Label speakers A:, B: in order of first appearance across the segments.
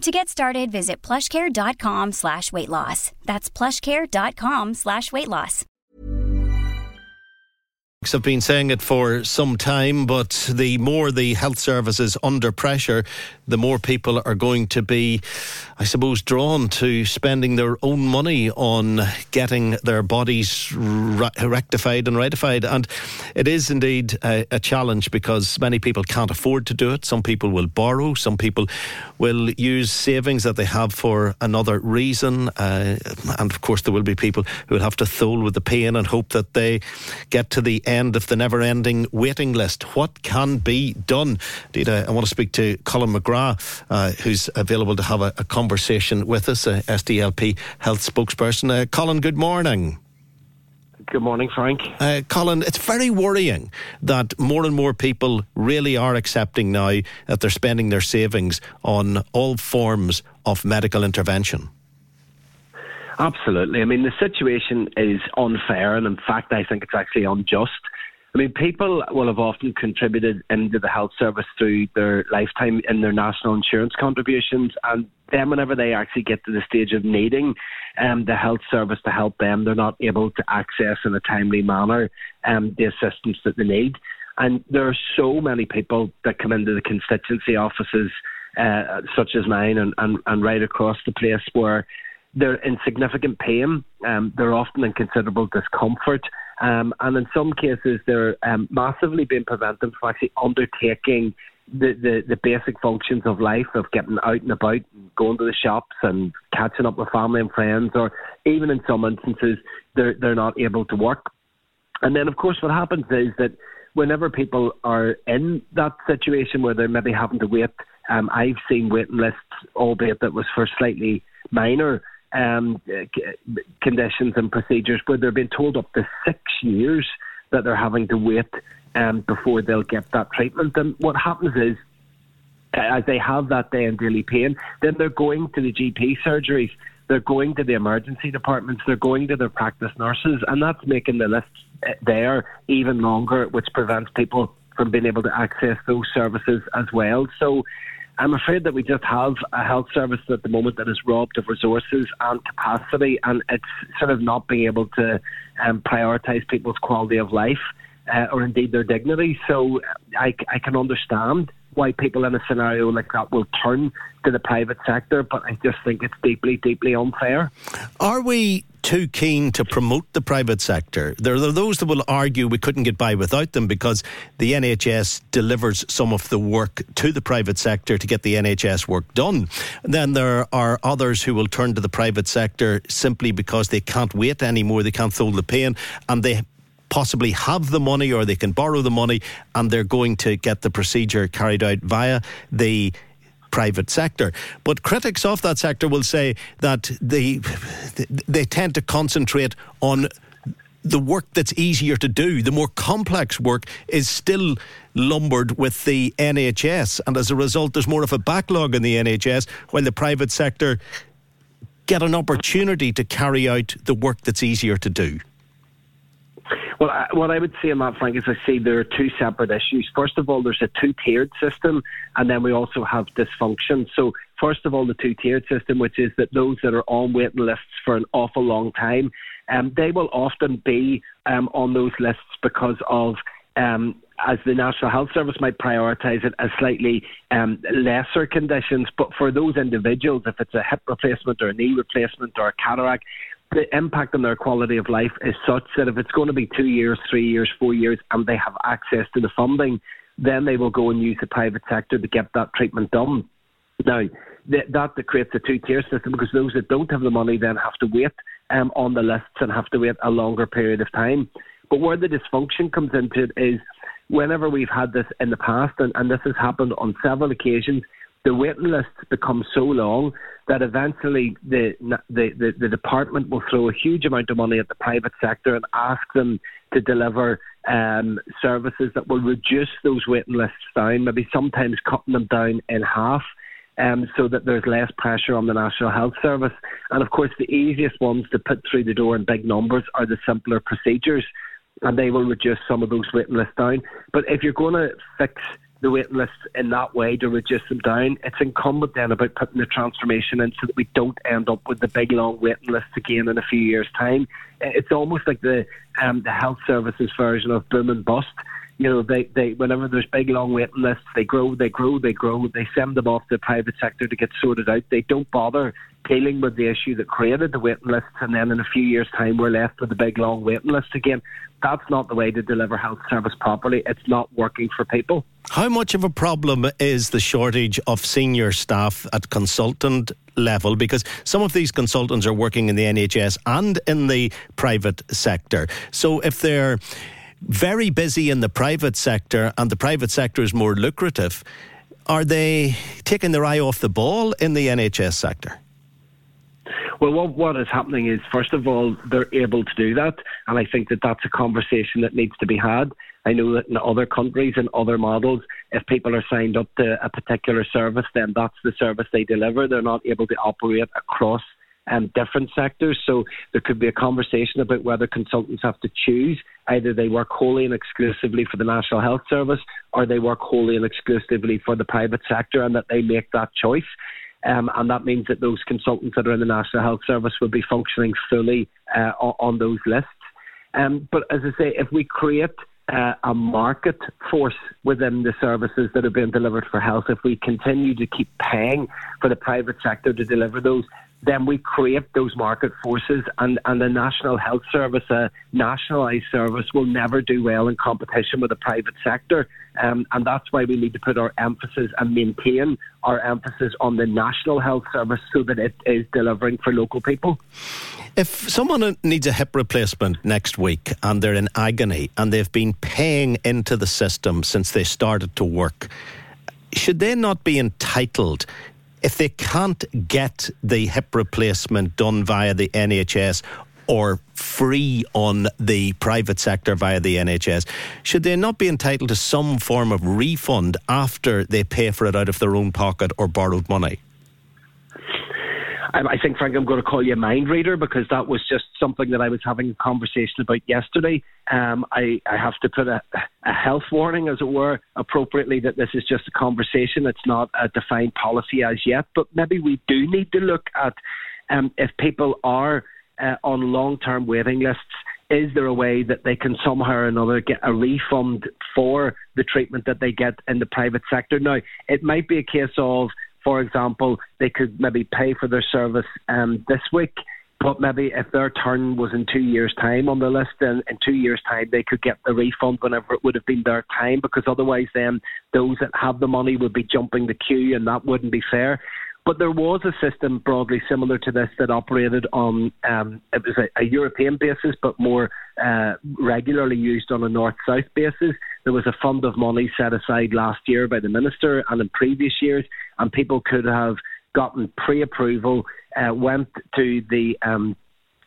A: To get started, visit plushcare.com slash weight loss. That's plushcare.com slash weight loss.
B: I've been saying it for some time, but the more the health service is under pressure, the more people are going to be, I suppose, drawn to spending their own money on getting their bodies rectified and rightified. And it is indeed a, a challenge because many people can't afford to do it. Some people will borrow, some people will use savings that they have for another reason. Uh, and of course, there will be people who will have to thole with the pain and hope that they get to the end of the never ending waiting list. What can be done? Indeed, I, I want to speak to Colin McGrath, uh, who's available to have a, a, conversation with us, a SDLP health spokesperson. Uh, Colin, good morning.
C: Good morning, Frank.
B: Uh, Colin, it's very worrying that more and more people really are accepting now that they're spending their savings on all forms of medical intervention.
C: Absolutely. I mean, the situation is unfair, and in fact, I think it's actually unjust. I mean, people will have often contributed into the health service through their lifetime in their national insurance contributions, and then whenever they actually get to the stage of needing um, the health service to help them, they're not able to access in a timely manner um, the assistance that they need. And there are so many people that come into the constituency offices, uh, such as mine, and, and, and right across the place where they're in significant pain. Um, they're often in considerable discomfort. Um, and in some cases, they're um, massively being prevented from actually undertaking the, the, the basic functions of life of getting out and about, going to the shops and catching up with family and friends, or even in some instances, they're, they're not able to work. And then, of course, what happens is that whenever people are in that situation where they're maybe having to wait, um, I've seen waiting lists, albeit that was for slightly minor um, conditions and procedures where they're being told up to six years that they're having to wait um, before they'll get that treatment. And what happens is, as they have that day in daily pain, then they're going to the GP surgeries, they're going to the emergency departments, they're going to their practice nurses, and that's making the list uh, there even longer, which prevents people from being able to access those services as well. So I'm afraid that we just have a health service at the moment that is robbed of resources and capacity, and it's sort of not being able to um, prioritise people's quality of life uh, or indeed their dignity. So I, I can understand why people in a scenario like that will turn to the private sector, but I just think it's deeply, deeply unfair.
B: Are we too keen to promote the private sector? There are those that will argue we couldn't get by without them because the NHS delivers some of the work to the private sector to get the NHS work done. Then there are others who will turn to the private sector simply because they can't wait anymore, they can't hold the pain, and they possibly have the money or they can borrow the money and they're going to get the procedure carried out via the private sector. But critics of that sector will say that they they tend to concentrate on the work that's easier to do, the more complex work is still lumbered with the NHS. And as a result, there's more of a backlog in the NHS, while the private sector get an opportunity to carry out the work that's easier to do.
C: Well, I, what I would say on that, Frank, is I see there are two separate issues. First of all, there's a two-tiered system, and then we also have dysfunction. So, first of all, the two-tiered system, which is that those that are on waiting lists for an awful long time, um, they will often be um, on those lists because of um, as the National Health Service might prioritise it as slightly um, lesser conditions. But for those individuals, if it's a hip replacement or a knee replacement or a cataract, the impact on their quality of life is such that if it's going to be two years, three years, four years, and they have access to the funding, then they will go and use the private sector to get that treatment done. Now, that, that creates a two-tier system because those that don't have the money then have to wait um, on the lists and have to wait a longer period of time. But where the dysfunction comes into it is whenever we've had this in the past, and, and this has happened on several occasions, the waiting lists become so long that eventually the, the, the, the, department will throw a huge amount of money at the private sector and ask them to deliver um, services that will reduce those waiting lists down, maybe sometimes cutting them down in half. Um, so that there's less pressure on the National Health Service. And of course, the easiest ones to put through the door in big numbers are the simpler procedures, and they will reduce some of those waiting lists down. But if you're going to fix the waiting lists in that way to reduce them down. It's incumbent then about putting the transformation in so that we don't end up with the big long waiting lists again in a few years' time. It's almost like the um, the health services version of boom and bust. You know, they, they whenever there's big long waiting lists, they grow, they grow, they grow. They send them off to the private sector to get sorted out. They don't bother dealing with the issue that created the waiting lists, and then in a few years' time, we're left with a big long waiting list again. That's not the way to deliver health service properly. It's not working for people.
B: How much of a problem is the shortage of senior staff at consultant level? Because some of these consultants are working in the NHS and in the private sector. So if they're very busy in the private sector and the private sector is more lucrative, are they taking their eye off the ball in the NHS sector?
C: Well, what, what is happening is, first of all, they're able to do that. And I think that that's a conversation that needs to be had. I know that in other countries and other models, if people are signed up to a particular service, then that's the service they deliver. They're not able to operate across um, different sectors. So there could be a conversation about whether consultants have to choose either they work wholly and exclusively for the National Health Service or they work wholly and exclusively for the private sector and that they make that choice. Um, and that means that those consultants that are in the National Health Service will be functioning fully uh, on, those lists. Um, but as I say, if we create uh, a market force within the services that are being delivered for health, if we continue to keep paying for the private sector to deliver those, then we create those market forces, and, and the National Health Service, a nationalised service, will never do well in competition with the private sector. Um, and that's why we need to put our emphasis and maintain our emphasis on the National Health Service so that it is delivering for local people.
B: If someone needs a hip replacement next week and they're in agony and they've been paying into the system since they started to work, should they not be entitled if they can't get the hip replacement done via the NHS or free on the private sector via the NHS, should they not be entitled to some form of refund after they pay for it out of their own pocket or borrowed money?
C: I think, Frank, I'm going to call you a mind reader because that was just something that I was having a conversation about yesterday. Um, I, I have to put a, a health warning, as it were, appropriately that this is just a conversation. It's not a defined policy as yet, but maybe we do need to look at um, if people are uh, on long term waiting lists is there a way that they can somehow or another get a refund for the treatment that they get in the private sector? Now, it might be a case of for example, they could maybe pay for their service um, this week, but maybe if their turn was in two years' time on the list, then in two years' time they could get the refund whenever it would have been their time, because otherwise, then those that have the money would be jumping the queue, and that wouldn't be fair. But there was a system broadly similar to this that operated on um, it was a, a, European basis, but more uh, regularly used on a north-south basis. There was a fund of money set aside last year by the minister and in previous years, and people could have gotten pre-approval, uh, went to the um,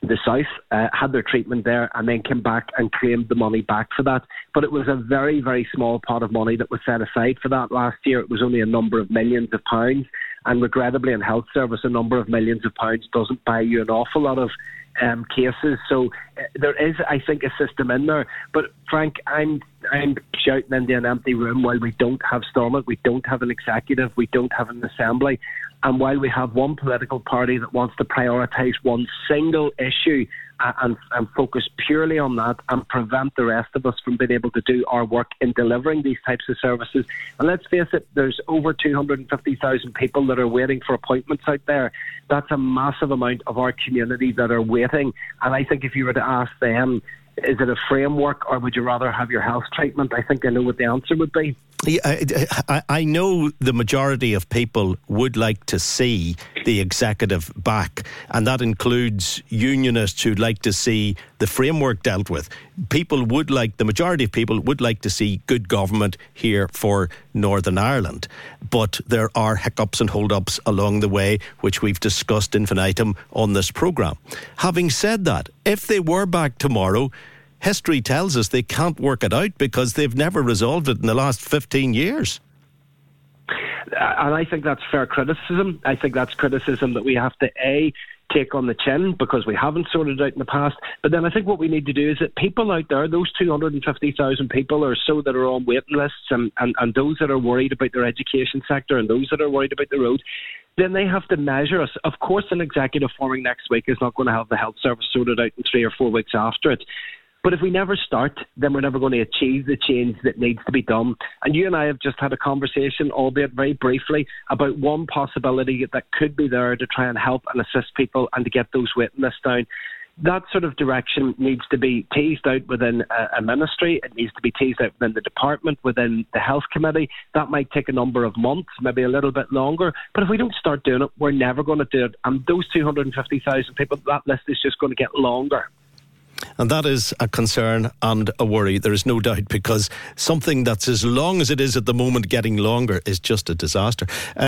C: the south, uh, had their treatment there, and then came back and claimed the money back for that. But it was a very, very small pot of money that was set aside for that last year. It was only a number of millions of pounds. And regrettably, in health service, a number of millions of pounds doesn't buy you an awful lot of um, cases. So uh, there is, I think, a system in there. But Frank, I'm I'm shouting into an empty room while we don't have Stormont, we don't have an executive, we don't have an assembly, and while we have one political party that wants to prioritise one single issue and, and focus purely on that and prevent the rest of us from being able to do our work in delivering these types of services. And let's face it, there's over 250,000 people that are waiting for appointments out there. That's a massive amount of our community that are waiting. And I think if you were to ask them, is it a framework or would you rather have your health treatment? I think I know what the answer would be.
B: I, I know the majority of people would like to see the executive back, and that includes unionists who'd like to see the framework dealt with. People would like, the majority of people would like to see good government here for Northern Ireland. But there are hiccups and hold ups along the way, which we've discussed infinitum on this programme. Having said that, if they were back tomorrow, history tells us they can't work it out because they've never resolved it in the last 15 years.
C: Uh, and I think that's fair criticism. I think that's criticism that we have to A, take on the chin because we haven't sorted it out in the past. But then I think what we need to do is that people out there, those 250,000 people or so that are on waiting lists and, and, and those that are worried about their education sector and those that are worried about the road, then they have to measure us. Of course, an executive forming next week is not going to have the health service sorted out in three or four weeks after it. But if we never start, then we're never going to achieve the change that needs to be done. And you and I have just had a conversation, albeit very briefly, about one possibility that could be there to try and help and assist people and to get those waiting lists down that sort of direction needs to be teased out within a, ministry. It needs to be teased out within the department, within the health committee. That might take a number of months, maybe a little bit longer. But if we don't start doing it, we're never going to do it. And those 250,000 people, that list is just going to get longer.
B: And that is a concern and a worry. There is no doubt because something that's as long as it is at the moment getting longer is just a disaster. Uh,